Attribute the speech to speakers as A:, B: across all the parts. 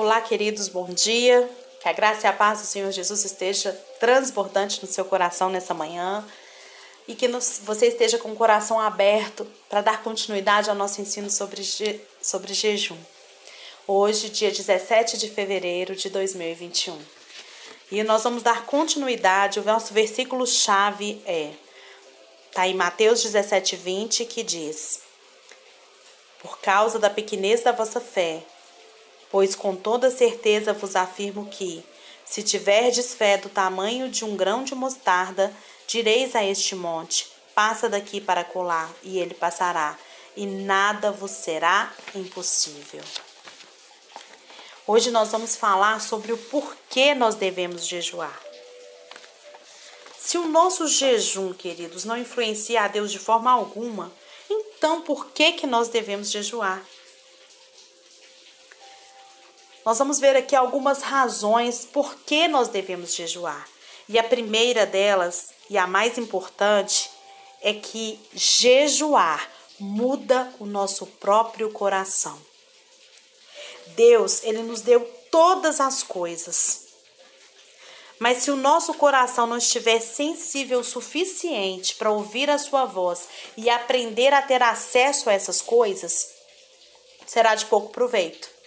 A: Olá, queridos, bom dia. Que a graça e a paz do Senhor Jesus esteja transbordante no seu coração nessa manhã e que você esteja com o coração aberto para dar continuidade ao nosso ensino sobre, je, sobre jejum. Hoje, dia 17 de fevereiro de 2021. E nós vamos dar continuidade, o nosso versículo-chave é, está em Mateus 17, 20, que diz: Por causa da pequenez da vossa fé, pois com toda certeza vos afirmo que, se tiverdes fé do tamanho de um grão de mostarda, direis a este monte: passa daqui para colar, e ele passará, e nada vos será impossível. Hoje nós vamos falar sobre o porquê nós devemos jejuar. Se o nosso jejum, queridos, não influencia a Deus de forma alguma, então por que que nós devemos jejuar? Nós vamos ver aqui algumas razões por que nós devemos jejuar. E a primeira delas, e a mais importante, é que jejuar muda o nosso próprio coração. Deus, ele nos deu todas as coisas. Mas se o nosso coração não estiver sensível o suficiente para ouvir a sua voz e aprender a ter acesso a essas coisas, será de pouco proveito.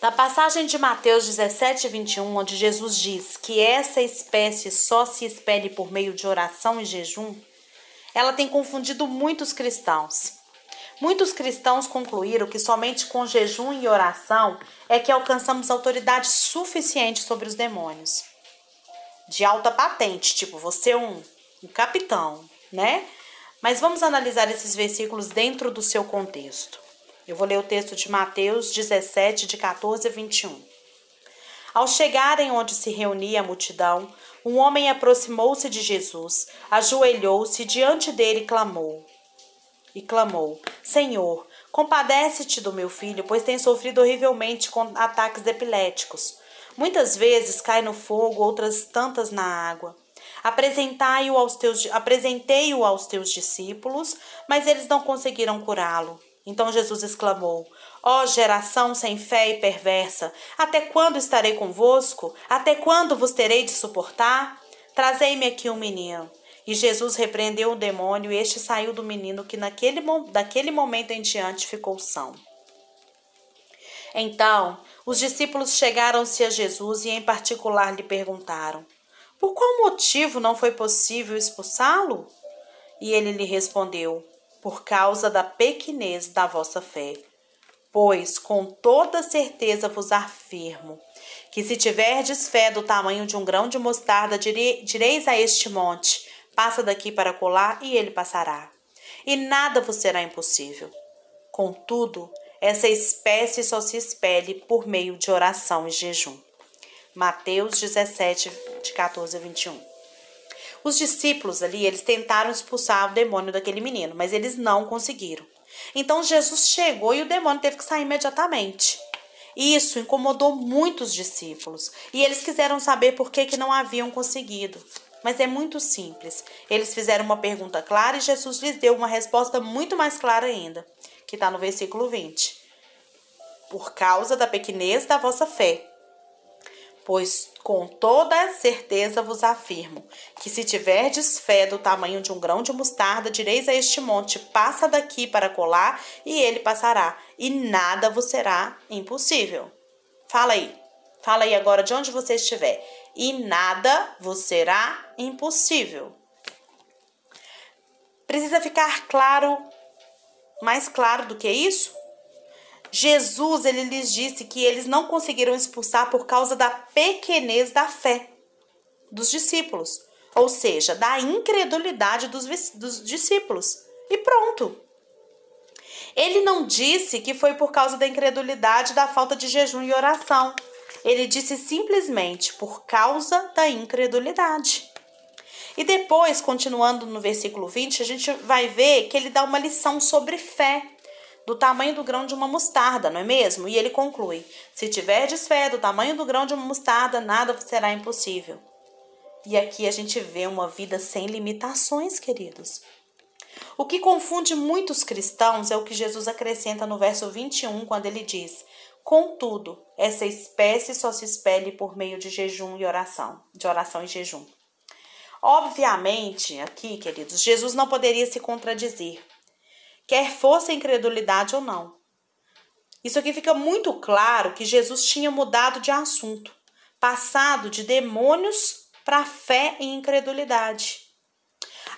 A: Na passagem de Mateus 17, 21, onde Jesus diz que essa espécie só se espelhe por meio de oração e jejum, ela tem confundido muitos cristãos. Muitos cristãos concluíram que somente com jejum e oração é que alcançamos autoridade suficiente sobre os demônios. De alta patente, tipo, você é um, um capitão, né? Mas vamos analisar esses versículos dentro do seu contexto. Eu vou ler o texto de Mateus 17, de 14 a 21. Ao chegarem onde se reunia a multidão, um homem aproximou-se de Jesus, ajoelhou-se diante dele e clamou: e clamou: Senhor, compadece-te do meu filho, pois tem sofrido horrivelmente com ataques epiléticos. Muitas vezes cai no fogo, outras tantas na água. Apresentai-o aos teus, apresentei-o aos teus discípulos, mas eles não conseguiram curá-lo. Então Jesus exclamou: Ó oh, geração sem fé e perversa, até quando estarei convosco? Até quando vos terei de suportar? Trazei-me aqui um menino. E Jesus repreendeu o demônio e este saiu do menino, que naquele, daquele momento em diante ficou são. Então, os discípulos chegaram-se a Jesus e, em particular, lhe perguntaram: Por qual motivo não foi possível expulsá-lo? E ele lhe respondeu: Por causa da pequenez da vossa fé. Pois, com toda certeza vos afirmo, que se tiverdes fé do tamanho de um grão de mostarda, direis a este monte: Passa daqui para colar e ele passará. E nada vos será impossível. Contudo, essa espécie só se espelhe por meio de oração e jejum. Mateus 17, de 14 a 21. Os discípulos ali, eles tentaram expulsar o demônio daquele menino, mas eles não conseguiram. Então Jesus chegou e o demônio teve que sair imediatamente. Isso incomodou muitos discípulos e eles quiseram saber por que, que não haviam conseguido. Mas é muito simples. Eles fizeram uma pergunta clara e Jesus lhes deu uma resposta muito mais clara ainda, que está no versículo 20. Por causa da pequenez da vossa fé. Pois com toda certeza vos afirmo que se tiverdes fé do tamanho de um grão de mostarda, direis a este monte: passa daqui para colar, e ele passará, e nada vos será impossível. Fala aí, fala aí agora de onde você estiver e nada vos será impossível. Precisa ficar claro, mais claro do que isso? Jesus, ele lhes disse que eles não conseguiram expulsar por causa da pequenez da fé dos discípulos, ou seja, da incredulidade dos, dos discípulos. E pronto. Ele não disse que foi por causa da incredulidade, da falta de jejum e oração. Ele disse simplesmente por causa da incredulidade. E depois, continuando no versículo 20, a gente vai ver que ele dá uma lição sobre fé, do tamanho do grão de uma mostarda, não é mesmo? E ele conclui: Se tiverdes fé do tamanho do grão de uma mostarda, nada será impossível. E aqui a gente vê uma vida sem limitações, queridos. O que confunde muitos cristãos é o que Jesus acrescenta no verso 21, quando ele diz: Contudo, essa espécie só se expele por meio de jejum e oração, de oração e jejum. Obviamente, aqui, queridos, Jesus não poderia se contradizer, quer fosse incredulidade ou não. Isso aqui fica muito claro que Jesus tinha mudado de assunto, passado de demônios para fé e incredulidade.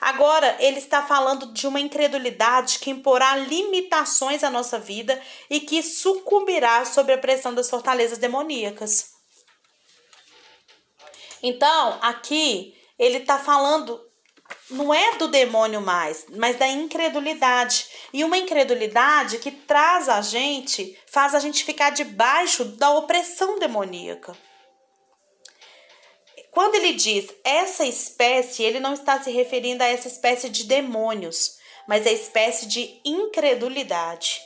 A: Agora, ele está falando de uma incredulidade que imporá limitações à nossa vida e que sucumbirá sob a pressão das fortalezas demoníacas. Então, aqui, ele está falando, não é do demônio mais, mas da incredulidade. E uma incredulidade que traz a gente, faz a gente ficar debaixo da opressão demoníaca. Quando ele diz essa espécie, ele não está se referindo a essa espécie de demônios, mas a espécie de incredulidade.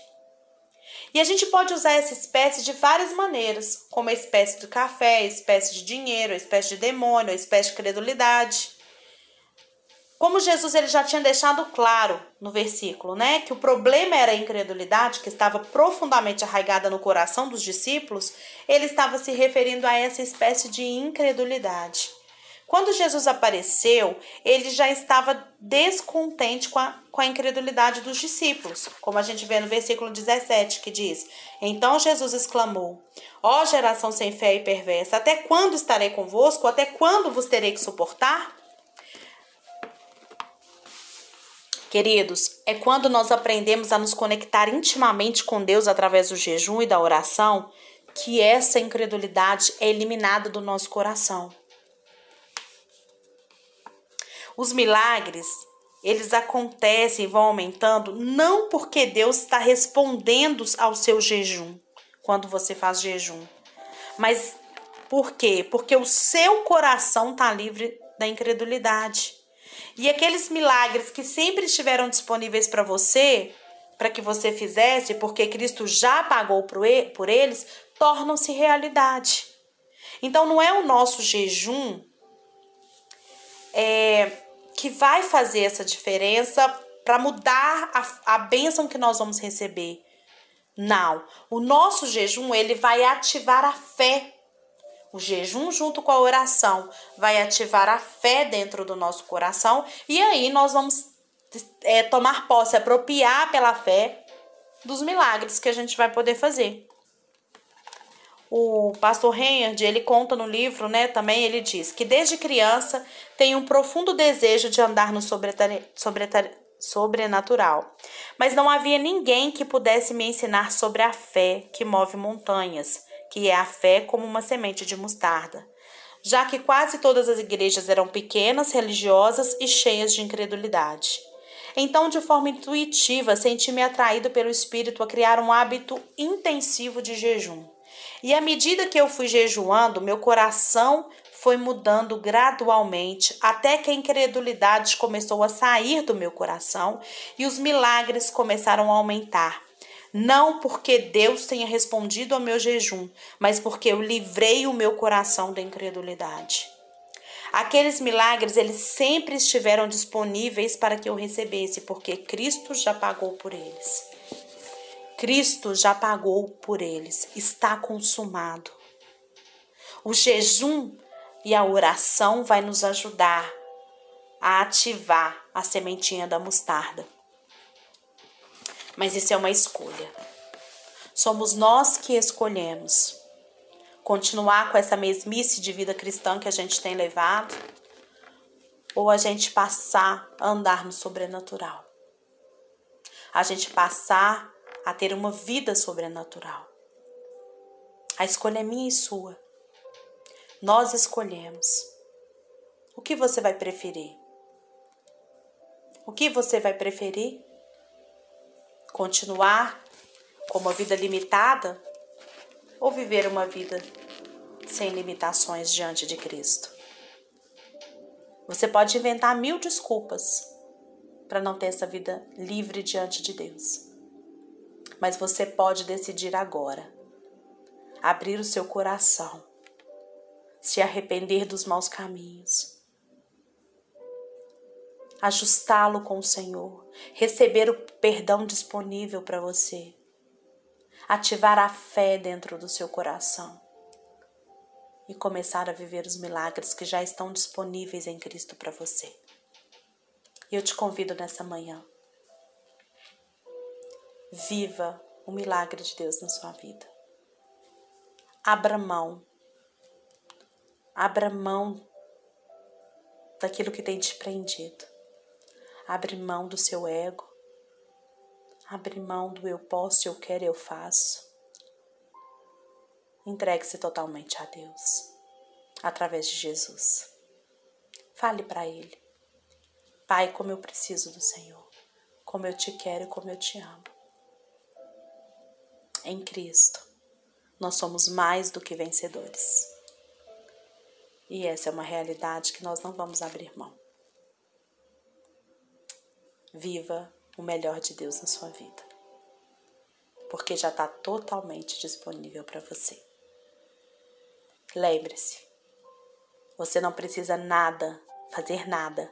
A: E a gente pode usar essa espécie de várias maneiras, como a espécie do café, a espécie de dinheiro, a espécie de demônio, a espécie de credulidade. Como Jesus ele já tinha deixado claro no versículo, né, que o problema era a incredulidade que estava profundamente arraigada no coração dos discípulos, ele estava se referindo a essa espécie de incredulidade. Quando Jesus apareceu, ele já estava descontente com a, com a incredulidade dos discípulos, como a gente vê no versículo 17, que diz: Então Jesus exclamou: Ó geração sem fé e perversa, até quando estarei convosco? Até quando vos terei que suportar? Queridos, é quando nós aprendemos a nos conectar intimamente com Deus através do jejum e da oração que essa incredulidade é eliminada do nosso coração. Os milagres, eles acontecem e vão aumentando não porque Deus está respondendo ao seu jejum, quando você faz jejum, mas por quê? Porque o seu coração está livre da incredulidade. E aqueles milagres que sempre estiveram disponíveis para você, para que você fizesse, porque Cristo já pagou por eles, tornam-se realidade. Então não é o nosso jejum é, que vai fazer essa diferença para mudar a, a bênção que nós vamos receber. Não, o nosso jejum ele vai ativar a fé o jejum, junto com a oração, vai ativar a fé dentro do nosso coração. E aí nós vamos é, tomar posse, apropriar pela fé dos milagres que a gente vai poder fazer. O pastor Reinhard, ele conta no livro, né, também ele diz que desde criança tem um profundo desejo de andar no sobrenatural, mas não havia ninguém que pudesse me ensinar sobre a fé que move montanhas que é a fé como uma semente de mostarda, já que quase todas as igrejas eram pequenas, religiosas e cheias de incredulidade. Então, de forma intuitiva, senti-me atraído pelo Espírito a criar um hábito intensivo de jejum. E à medida que eu fui jejuando, meu coração foi mudando gradualmente, até que a incredulidade começou a sair do meu coração e os milagres começaram a aumentar não porque Deus tenha respondido ao meu jejum, mas porque eu livrei o meu coração da incredulidade. Aqueles milagres, eles sempre estiveram disponíveis para que eu recebesse, porque Cristo já pagou por eles. Cristo já pagou por eles, está consumado. O jejum e a oração vai nos ajudar a ativar a sementinha da mostarda mas isso é uma escolha. Somos nós que escolhemos continuar com essa mesmice de vida cristã que a gente tem levado ou a gente passar a andar no sobrenatural. A gente passar a ter uma vida sobrenatural. A escolha é minha e sua. Nós escolhemos. O que você vai preferir? O que você vai preferir? Continuar com uma vida limitada ou viver uma vida sem limitações diante de Cristo. Você pode inventar mil desculpas para não ter essa vida livre diante de Deus. Mas você pode decidir agora abrir o seu coração, se arrepender dos maus caminhos ajustá-lo com o Senhor, receber o perdão disponível para você. ativar a fé dentro do seu coração e começar a viver os milagres que já estão disponíveis em Cristo para você. E eu te convido nessa manhã. Viva o milagre de Deus na sua vida. Abra mão. Abra mão daquilo que tem te prendido. Abre mão do seu ego. Abre mão do eu posso, eu quero, eu faço. Entregue-se totalmente a Deus através de Jesus. Fale para Ele: Pai, como eu preciso do Senhor, como eu te quero e como eu te amo. Em Cristo, nós somos mais do que vencedores. E essa é uma realidade que nós não vamos abrir mão. Viva o melhor de Deus na sua vida, porque já está totalmente disponível para você. Lembre-se, você não precisa nada, fazer nada,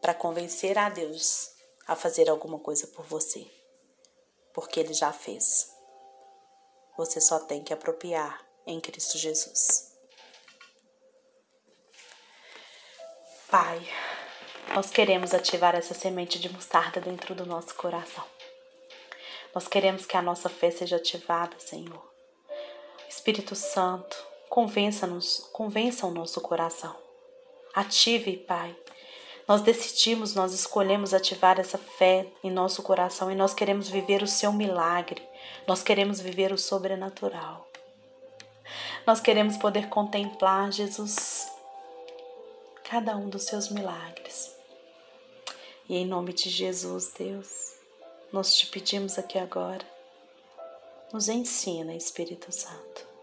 A: para convencer a Deus a fazer alguma coisa por você, porque Ele já fez. Você só tem que apropriar em Cristo Jesus. Pai, nós queremos ativar essa semente de mostarda dentro do nosso coração. Nós queremos que a nossa fé seja ativada, Senhor. Espírito Santo, Convença-nos, convença o nosso coração. Ative, Pai. Nós decidimos, nós escolhemos ativar essa fé em nosso coração e nós queremos viver o seu milagre. Nós queremos viver o sobrenatural. Nós queremos poder contemplar, Jesus, cada um dos seus milagres. E em nome de Jesus, Deus, nós te pedimos aqui agora, nos ensina, Espírito Santo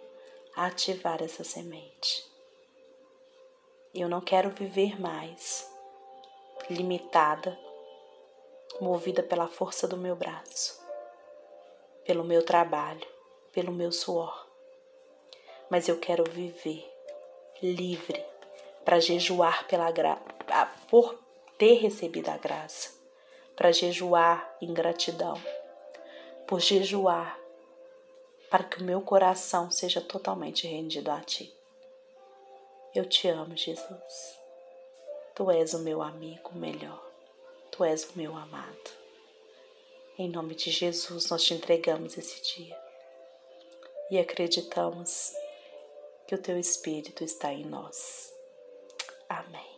A: a ativar essa semente. Eu não quero viver mais limitada, movida pela força do meu braço, pelo meu trabalho, pelo meu suor. Mas eu quero viver livre para jejuar pela gra... por ter recebido a graça, para jejuar em gratidão, por jejuar para que o meu coração seja totalmente rendido a Ti. Eu te amo, Jesus. Tu és o meu amigo melhor. Tu és o meu amado. Em nome de Jesus, nós te entregamos esse dia e acreditamos que o Teu Espírito está em nós. Amém.